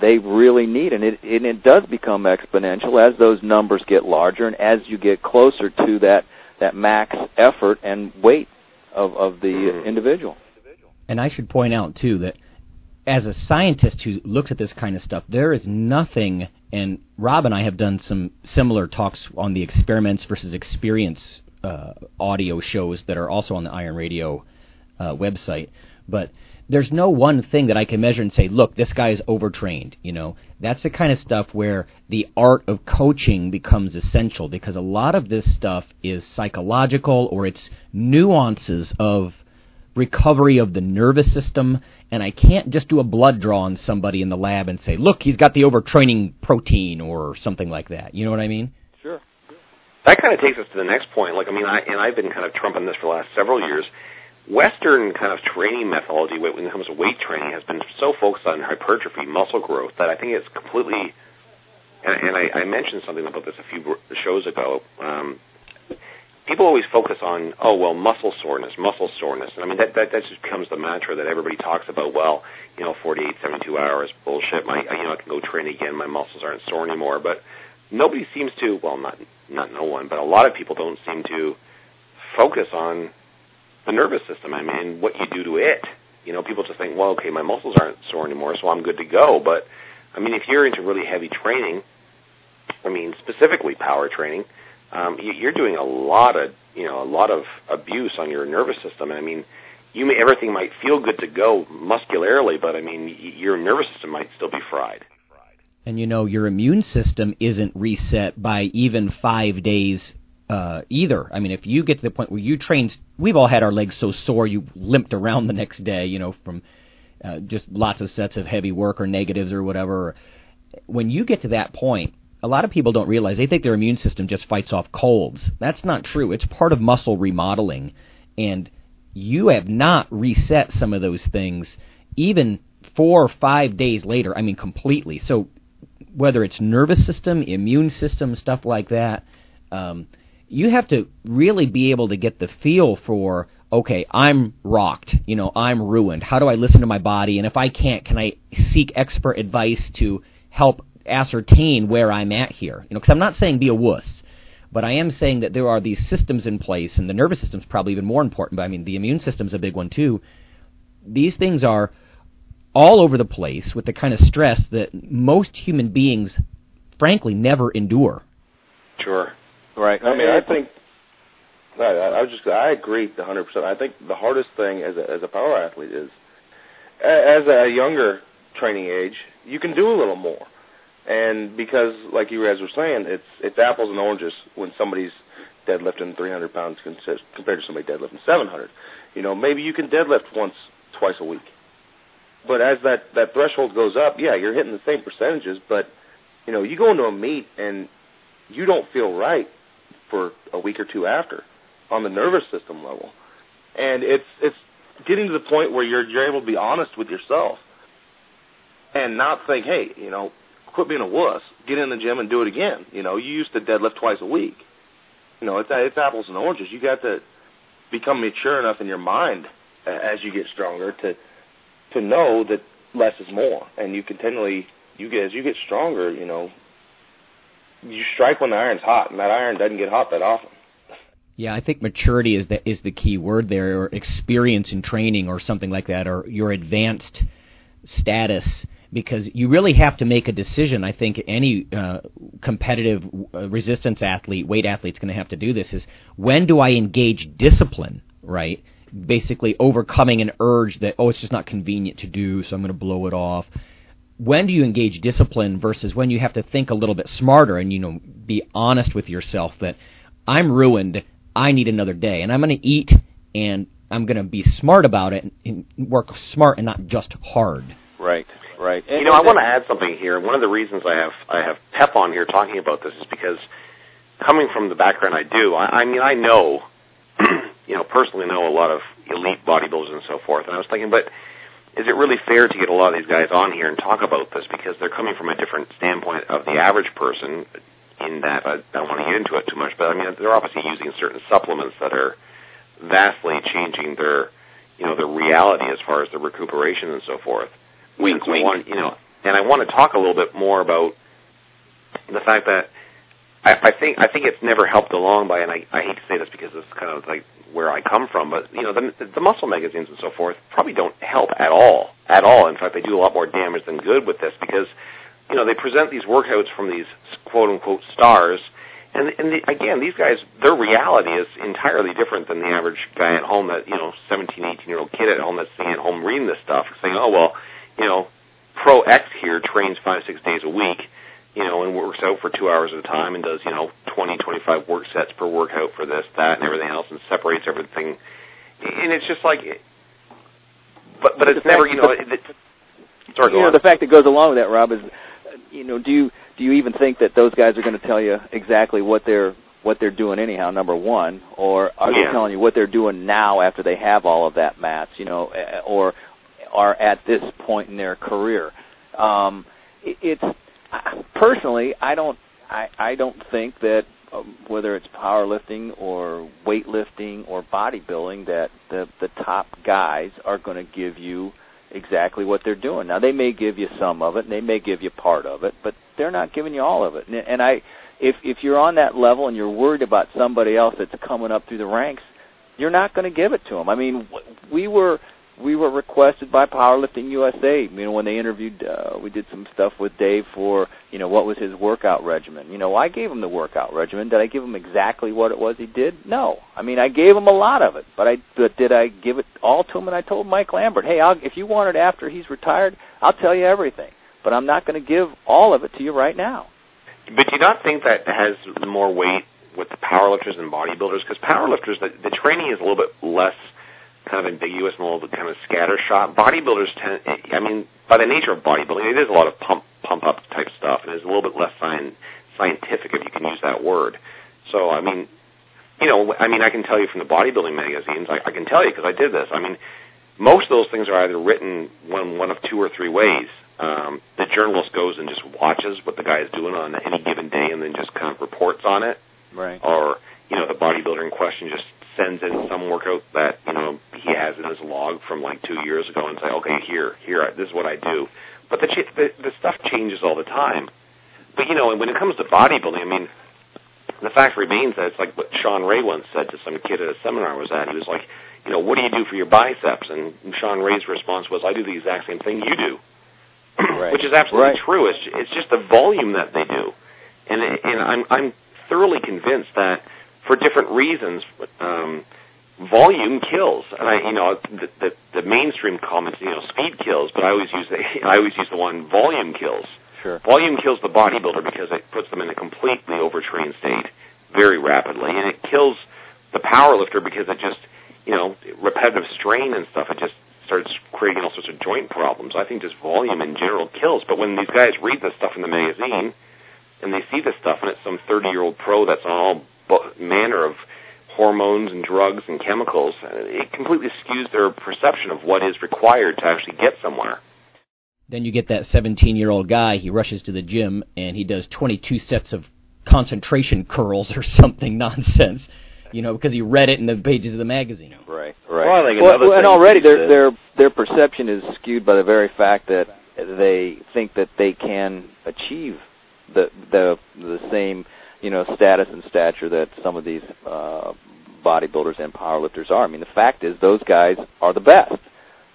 they really need, and it and it does become exponential as those numbers get larger and as you get closer to that that max effort and weight of of the Mhm. individual. And I should point out too that as a scientist who looks at this kind of stuff, there is nothing. And Rob and I have done some similar talks on the experiments versus experience uh, audio shows that are also on the Iron Radio uh, website. But there's no one thing that I can measure and say, look, this guy is overtrained. You know, that's the kind of stuff where the art of coaching becomes essential because a lot of this stuff is psychological or it's nuances of recovery of the nervous system, and I can't just do a blood draw on somebody in the lab and say, look, he's got the overtraining protein or something like that. You know what I mean? Sure. that kind of takes us to the next point. Like, I mean, I and I've been kind of trumping this for the last several years. Western kind of training methodology when it comes to weight training has been so focused on hypertrophy, muscle growth, that I think it's completely. And, and I, I mentioned something about this a few shows ago. Um, people always focus on, oh well, muscle soreness, muscle soreness, and I mean that that that just becomes the mantra that everybody talks about. Well, you know, 48, 72 hours, bullshit. My, you know, I can go train again. My muscles aren't sore anymore. But nobody seems to. Well, not not no one, but a lot of people don't seem to focus on the nervous system. I mean, what you do to it. You know, people just think, well, okay, my muscles aren't sore anymore, so I'm good to go. But I mean, if you're into really heavy training, I mean, specifically power training, um, you're doing a lot of you know a lot of abuse on your nervous system. And I mean, you may everything might feel good to go muscularly, but I mean, your nervous system might still be fried. And you know, your immune system isn't reset by even five days uh, either. I mean, if you get to the point where you trained, we've all had our legs so sore you limped around the next day, you know, from uh, just lots of sets of heavy work or negatives or whatever. When you get to that point, a lot of people don't realize they think their immune system just fights off colds. That's not true. It's part of muscle remodeling, and you have not reset some of those things even four or five days later. I mean, completely. So whether it's nervous system, immune system, stuff like that. Um, you have to really be able to get the feel for okay, I'm rocked, you know, I'm ruined. How do I listen to my body? And if I can't, can I seek expert advice to help ascertain where I'm at here? You know, because I'm not saying be a wuss, but I am saying that there are these systems in place, and the nervous system's probably even more important. But I mean, the immune system's a big one too. These things are all over the place with the kind of stress that most human beings, frankly, never endure. Sure. Right. I mean, I think I, I was just I agree 100. percent I think the hardest thing as a as a power athlete is as a younger training age, you can do a little more, and because like you guys were saying, it's it's apples and oranges when somebody's deadlifting 300 pounds compared to somebody deadlifting 700. You know, maybe you can deadlift once, twice a week, but as that that threshold goes up, yeah, you're hitting the same percentages, but you know, you go into a meet and you don't feel right for a week or two after on the nervous system level. And it's it's getting to the point where you're you're able to be honest with yourself and not think, hey, you know, quit being a wuss, get in the gym and do it again. You know, you used to deadlift twice a week. You know, it's it's apples and oranges. You got to become mature enough in your mind as you get stronger to to know that less is more, and you continually you get as you get stronger, you know, you strike when the iron's hot, and that iron doesn't get hot that often. Yeah, I think maturity is the is the key word there, or experience in training, or something like that, or your advanced status. Because you really have to make a decision. I think any uh, competitive uh, resistance athlete, weight athlete, is going to have to do this. Is when do I engage discipline? Right, basically overcoming an urge that oh, it's just not convenient to do, so I'm going to blow it off when do you engage discipline versus when you have to think a little bit smarter and you know be honest with yourself that I'm ruined, I need another day, and I'm going to eat and I'm going to be smart about it and work smart and not just hard. Right, right. And, you know, I want to add something here. One of the reasons I have I have Pep on here talking about this is because coming from the background I do, I, I mean, I know, (clears throat) you know, personally know a lot of elite bodybuilders and so forth, and I was thinking, but is it really fair to get a lot of these guys on here and talk about this because they're coming from a different standpoint of the average person in that I don't want to get into it too much, but I mean they're obviously using certain supplements that are vastly changing their you know their reality as far as the recuperation and so forth. Wink, so wink. Want, you know, and I want to talk a little bit more about the fact that I, I think I think it's never helped along by, and I, I hate to say this because it's kind of like where I come from, but you know the, the muscle magazines and so forth probably don't help at all, at all. In fact, they do a lot more damage than good with this because you know they present these workouts from these quote unquote stars, and and the, again these guys their reality is entirely different than the average guy at home that you know 17, 18 year old kid at home that's sitting at home reading this stuff saying oh well you know pro X here trains five six days a week you know, and works out for two hours at a time and does, you know, 20, 25 work sets per workout for this, that, and everything else and separates everything. And it's just like, but, but it's never, you know, the, it, sorry, you know, on. the fact that goes along with that, Rob, is, you know, do you, do you even think that those guys are going to tell you exactly what they're, what they're doing anyhow, number one, or are yeah. they telling you what they're doing now after they have all of that mass, you know, or are at this point in their career? Um, it's, personally, I don't I I don't think that um, whether it's powerlifting or weightlifting or bodybuilding that the the top guys are going to give you exactly what they're doing. Now they may give you some of it, and they may give you part of it, but they're not giving you all of it. And, and I, if if you're on that level and you're worried about somebody else that's coming up through the ranks, you're not going to give it to them. I mean, we were we were requested by Powerlifting USA. You know, when they interviewed, uh, we did some stuff with Dave for, you know, what was his workout regimen. You know, I gave him the workout regimen. Did I give him exactly what it was he did? No. I mean, I gave him a lot of it, but I but did I give it all to him? And I told Mike Lambert, hey, I'll, if you want it after he's retired, I'll tell you everything. But I'm not going to give all of it to you right now. But do you not think that has more weight with the powerlifters and bodybuilders? Because powerlifters, the, the training is a little bit less kind of ambiguous and a little bit kind of scattershot. Bodybuilders tend, I mean, by the nature of bodybuilding, it is a lot of pump pump up type stuff, and it's a little bit less science, scientific, if you can use that word. So, I mean, you know, I mean, I can tell you from the bodybuilding magazines, I, I can tell you because I did this. I mean, most of those things are either written one one of two or three ways. Um, the journalist goes and just watches what the guy is doing on any given day, and then just kind of reports on it. Right. Or you know, the bodybuilder in question just sends in some workout that you know he has in his log from like two years ago and say, okay, here, here, this is what I do. But the ch- the, the stuff changes all the time. But you know, and when it comes to bodybuilding, I mean, the fact remains that it's like what Shawn Ray once said to some kid at a seminar I was at. He was like, you know, what do you do for your biceps? And Shawn Ray's response was, I do the exact same thing you do, right. which is absolutely right. true. It's it's just the volume that they do, and and I'm I'm thoroughly convinced that for different reasons. Um, volume kills, and I, you know, the, the the mainstream comments, you know, speed kills, but I always use the (laughs) I always use the one volume kills. Sure. Volume kills the bodybuilder because it puts them in a completely overtrained state very rapidly, and it kills the powerlifter because it just, you know, repetitive strain and stuff. It just starts creating all sorts of joint problems. I think just volume in general kills. But when these guys read this stuff in the magazine and they see this stuff, and it's some 30 year old pro that's on all manner of hormones and drugs and chemicals, it completely skews their perception of what is required to actually get somewhere. Then you get that 17 year old guy, he rushes to the gym and he does 22 sets of concentration curls or (laughs) something nonsense, you know, because he read it in the pages of the magazine. Right, right. Well, I think well, another and already their their their perception is skewed by the very fact that they think that they can achieve the the the same you know status and stature that some of these uh, bodybuilders and powerlifters are. I mean, the fact is those guys are the best,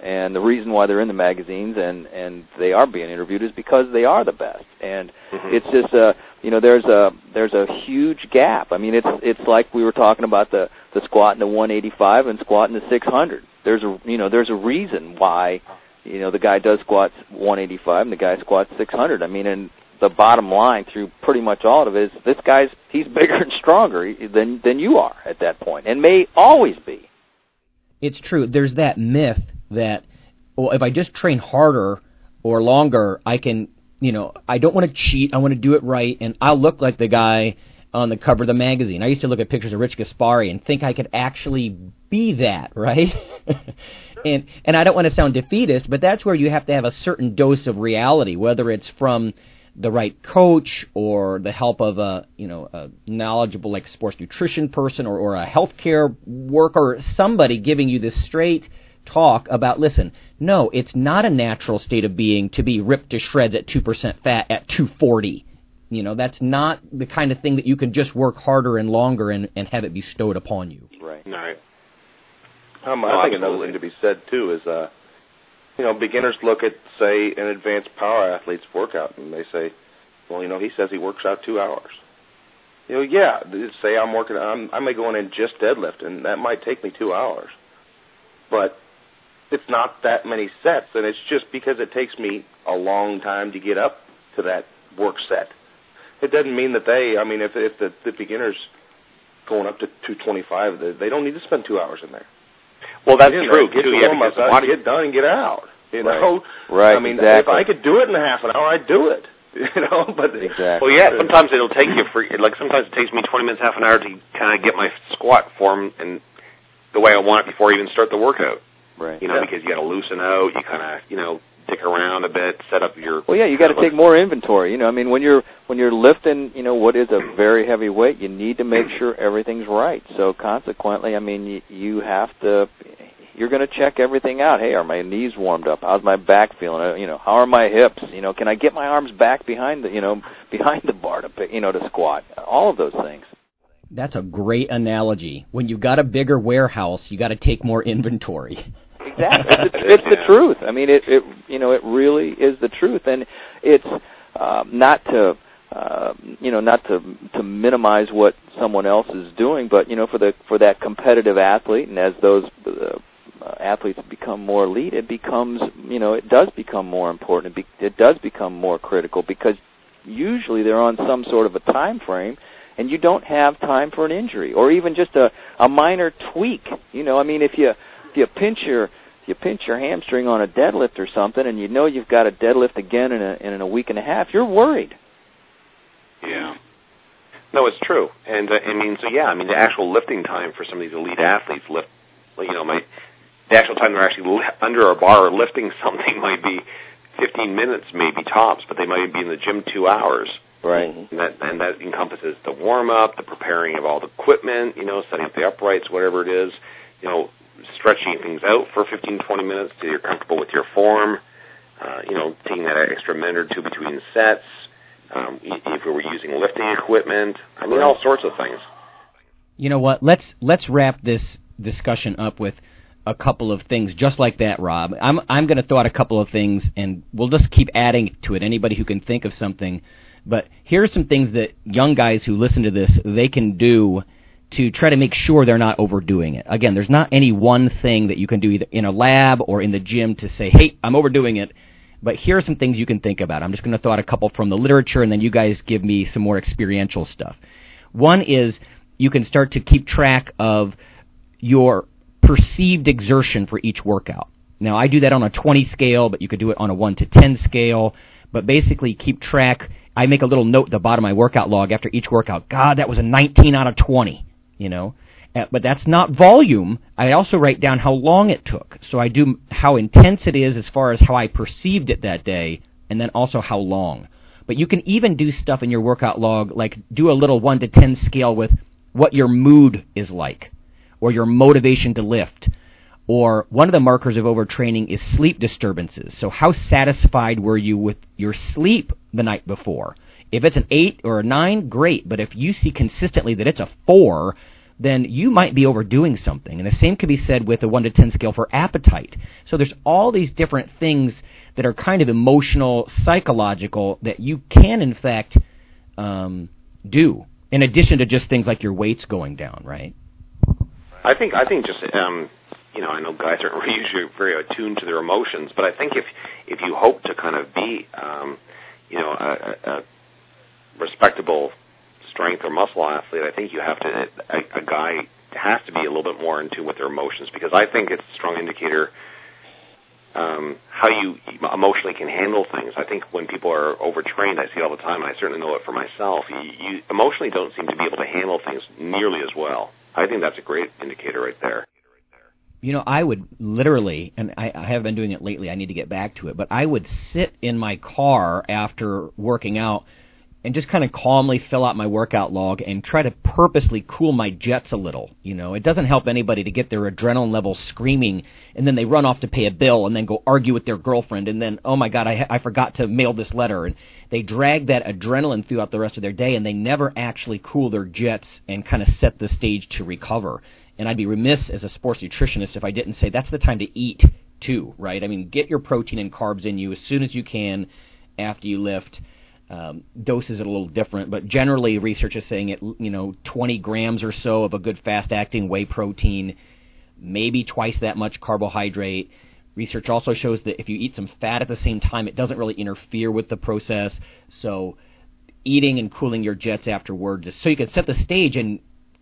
and the reason why they're in the magazines and and they are being interviewed is because they are the best. And Mhm. it's just a you know there's a there's a huge gap. I mean, it's it's like we were talking about the the squat in the 185 and squat in the 600. There's a you know there's a reason why you know the guy does squats 185 and the guy squats 600. I mean, and the bottom line through pretty much all of it is this guy's he's (laughs) bigger and stronger than than you are at that point, and may always be. It's true. There's that myth that, well, if I just train harder or longer, I can, you know, I don't want to cheat. I want to do it right, and I'll look like the guy on the cover of the magazine. I used to look at pictures of Rich Gaspari and think I could actually be that, (laughs) right? and and I don't want to sound defeatist, but that's where you have to have a certain dose of reality, whether it's from the right coach or the help of a you know a knowledgeable like sports nutrition person or, or a healthcare worker, somebody giving you this straight talk about listen, no, it's not a natural state of being to be ripped to shreds at two percent fat at two forty. You know, that's not the kind of thing that you can just work harder and longer and, and have it bestowed upon you. Right. All right. Um, Oh, I think another thing to be said too is, uh, you know, beginners look at say an advanced power athlete's workout and they say, well, you know, he says he works out two hours. You know, yeah, say I'm working, I'm, I may go in and just deadlift, and that might take me two hours, but it's not that many sets, and it's just because it takes me a long time to get up to that work set. It doesn't mean that they, I mean, if if the, the beginners going up to 225, they, they don't need to spend two hours in there. Well, that's Get in true there, Get too. the Yeah, warm-up because body, get done, and get out. You Right. know, Right, I mean, if. I could do it in a half an hour, I'd do it. (laughs) You know, but Exactly. well, yeah. Sometimes it'll take you for like sometimes it takes me 20 minutes, half an hour to kind of get my squat form and the way I want it before I even start the workout. Right. You know, Yeah. because you got to loosen out. You kind of you know dick around a bit, set up your. Well, yeah, you got to take more inventory. You know, I mean, when you're when you're lifting, you know, what is a very heavy weight, you need to make sure everything's right. So consequently, I mean, you, you have to. You're going to check everything out. Hey, are my knees warmed up? How's my back feeling? Uh, You know, how are my hips? You know, can I get my arms back behind the, you know, (laughs) behind the bar to pick, you know, to squat? All of those things. That's a great analogy. When you've got a bigger warehouse, you got to take more inventory. (laughs) Exactly, it's, the, it's the (laughs) truth. I mean, it, it you know it really is the truth, and it's uh, not to uh, you know not to to minimize what someone else is doing, but you know for the for that competitive athlete, and as those uh, athletes become more elite, it becomes you know it does become more important. It, be, it does become more critical because usually they're on some sort of a time frame and you don't have time for an injury or even just a a minor tweak you know i mean if you you pinch your you pinch your hamstring on a deadlift or something and you know you've got a deadlift again in a in a week and a half you're worried yeah no it's true and uh, i mean so yeah i mean the actual lifting time for some of these elite athletes lift you know my the actual time they're actually li- under a bar or lifting (laughs) something might be 15 minutes maybe tops, but they might be in the gym two hours. Right. And that, and that encompasses the warm up, the preparing of all the equipment, you know, setting up the uprights, whatever it is, you know, stretching things out for 15, 20 minutes till you're comfortable with your form, uh, you know, taking that extra minute or two between sets, um, if we were using lifting equipment, I mean, all sorts of things. You know what? Let's let's wrap this discussion up with a couple of things just like that, Rob. I'm I'm going to throw out a couple of things, and we'll just keep adding to it. Anybody who can think of something, but here are some things that young guys who listen to this they can do to try to make sure they're not overdoing it. Again, there's not any one thing that you can do either in a lab or in the gym to say, "Hey, I'm overdoing it." But here are some things you can think about. I'm just going to throw out a couple from the literature, and then you guys give me some more experiential stuff. One is you can start to keep track of your perceived exertion for each workout. Now, I do that on a 20 scale, but you could do it on a 1 to 10 scale. But basically, keep track. I make a little note at the bottom of my workout log after each workout. God, that was a 19 out of 20, you know. Uh, but that's not volume. I also write down how long it took. So I do how intense it is as far as how I perceived it that day, and then also how long. But you can even do stuff in your workout log, like do a little 1 to 10 scale with what your mood is like or your motivation to lift. Or one of the markers of overtraining is sleep disturbances. So how satisfied were you with your sleep the night before? If it's an 8 or a 9, great. But if you see consistently that it's a 4, then you might be overdoing something. And the same could be said with a 1 to 10 scale for appetite. So there's all these different things that are kind of emotional, psychological, that you can, in fact, um, do, in addition to just things like your weight's going down, right? I think I think just um, you know I know guys aren't (laughs) usually very attuned to their emotions, but I think if if you hope to kind of be um, you know a, a respectable strength or muscle athlete, I think you have to a, a guy has to be a little bit more in tune with their emotions because I think it's a strong indicator um, how you emotionally can handle things. I think when people are overtrained, I see all the time. and I certainly know it for myself. You, you emotionally don't seem to be able to handle things nearly as well. I think that's a great indicator right there. You know, I would literally, and I, I have been doing it lately. I need to get back to it, but I would sit in my car after working out and just kind of calmly fill out my workout log and try to purposely cool my jets a little. You know, it doesn't help anybody to get their adrenaline level screaming and then they run off to pay a bill and then go argue with their girlfriend and then, oh my God, I, I forgot to mail this letter. And they drag that adrenaline throughout the rest of their day and they never actually cool their jets and kind of set the stage to recover. And I'd be remiss as a sports nutritionist if I didn't say that's the time to eat too, right? I mean, get your protein and carbs in you as soon as you can after you lift um, doses are a little different, but generally research is saying it, you know, 20 grams or so of a good fast-acting whey protein, maybe twice that much carbohydrate. Research also shows that if you eat some fat at the same time, it doesn't really interfere with the process. So, eating and cooling your jets afterward, so you can set the stage and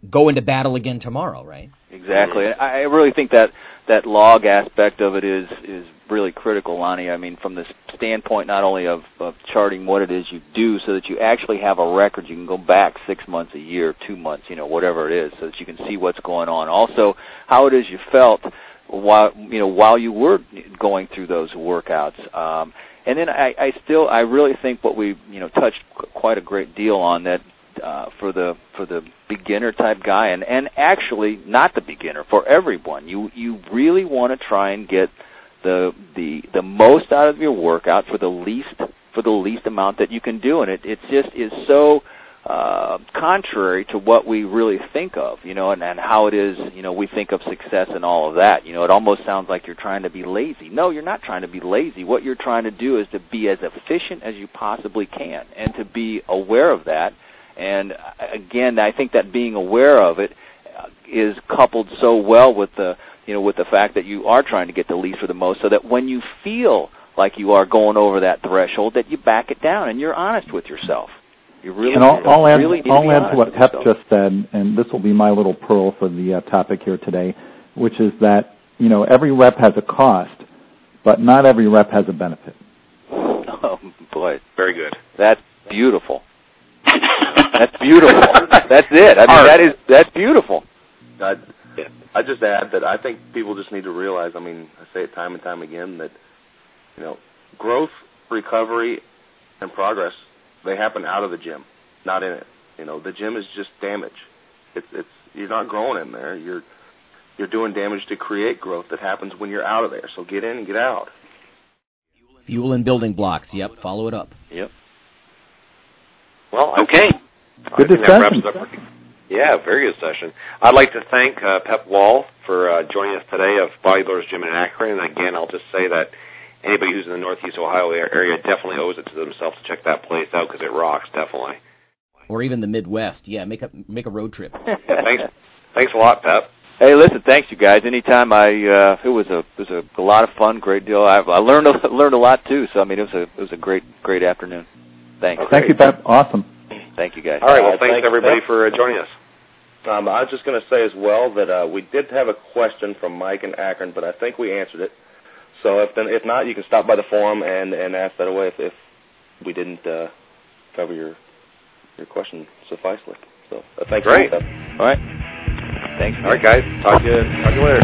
go into battle again tomorrow, right? Exactly. I really think that that log aspect of it is is really critical, Lonnie. I mean, from the standpoint not only of, of charting what it is you do, so that you actually have a record. You can go back six months, a year, two months, you know, whatever it is, so that you can see what's going on. Also, how it is you felt while you know while you were going through those workouts. Um, and then I, I still I really think what we you know touched quite a great deal on that uh, for the for the beginner type guy and and actually not the beginner for everyone you you really want to try and get the the the most out of your workout for the least for the least amount that you can do and it it just is so uh, contrary to what we really think of, you know, and, and how it is, you know, we think of success and all of that. You know, it almost sounds like you're trying to be lazy. No, you're not trying to be lazy. What you're trying to do is to be as efficient as you possibly can and to be aware of that. And uh, again, I think that being aware of it uh, coupled so well with the, you know, with the fact that you are trying to get the least for the most so that when you feel like you are going over that threshold that you back it down and you're honest with yourself you really, and I'll, I'll add, really I'll add to what Pep just said, and this will be my little pearl for the uh, topic here today, which is that you know every rep has a cost, but not every rep has a benefit. (laughs) Oh boy, very good. That's beautiful. That's beautiful. that's it. I mean, that is that's beautiful. I, I just add that I think people just need to realize. I mean, I say it time and time again that you know growth, recovery, and progress they happen out of the gym, not in it. You know, the gym is just damage. It's it's you're not growing in there. You're you're doing damage to create growth that happens when you're out of there. So get in and get out. Fuel and building blocks. Yep, follow it up. Yep. Well, okay. Good discussion. Yeah, very good session. I'd like to thank uh, Pep Wall for uh, joining us today of Bodybuilders Gym in Akron. And again, I'll just say that anybody who's in the Northeast Ohio area definitely owes it to themselves to check that place out because it rocks, definitely. Or even the Midwest. Yeah, make a make a road trip. (laughs) thanks, thanks a lot, Pep. Hey, listen, thanks you guys. Anytime I, uh, it was a it was a, a lot of fun, great deal. I, I learned a, (laughs) learned a lot too. So I mean, it was a it was a great great afternoon. Thanks. Thank you, Pep. Awesome. Thank you, guys. All right. Well, thanks, thanks everybody Pep. for uh, joining us. Um, I was just going to say as well that uh, we did have a question from Mike in Akron, but I think we answered it. So if then if not, you can stop by the forum and and ask that away if, if we didn't uh, cover your your question sufficiently. So uh, thanks. Great. All right. Thanks. All right, guys. Talk to you. Talk to you later.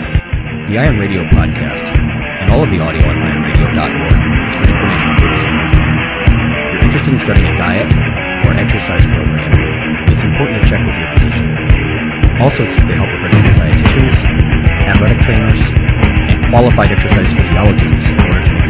The Iron Radio podcast and all of the audio on ironradio.org is for information purposes. You're starting a diet or an exercise program, it's important to check with your physician. Also, seek the help of registered dietitians, athletic trainers, and qualified exercise physiologists in order to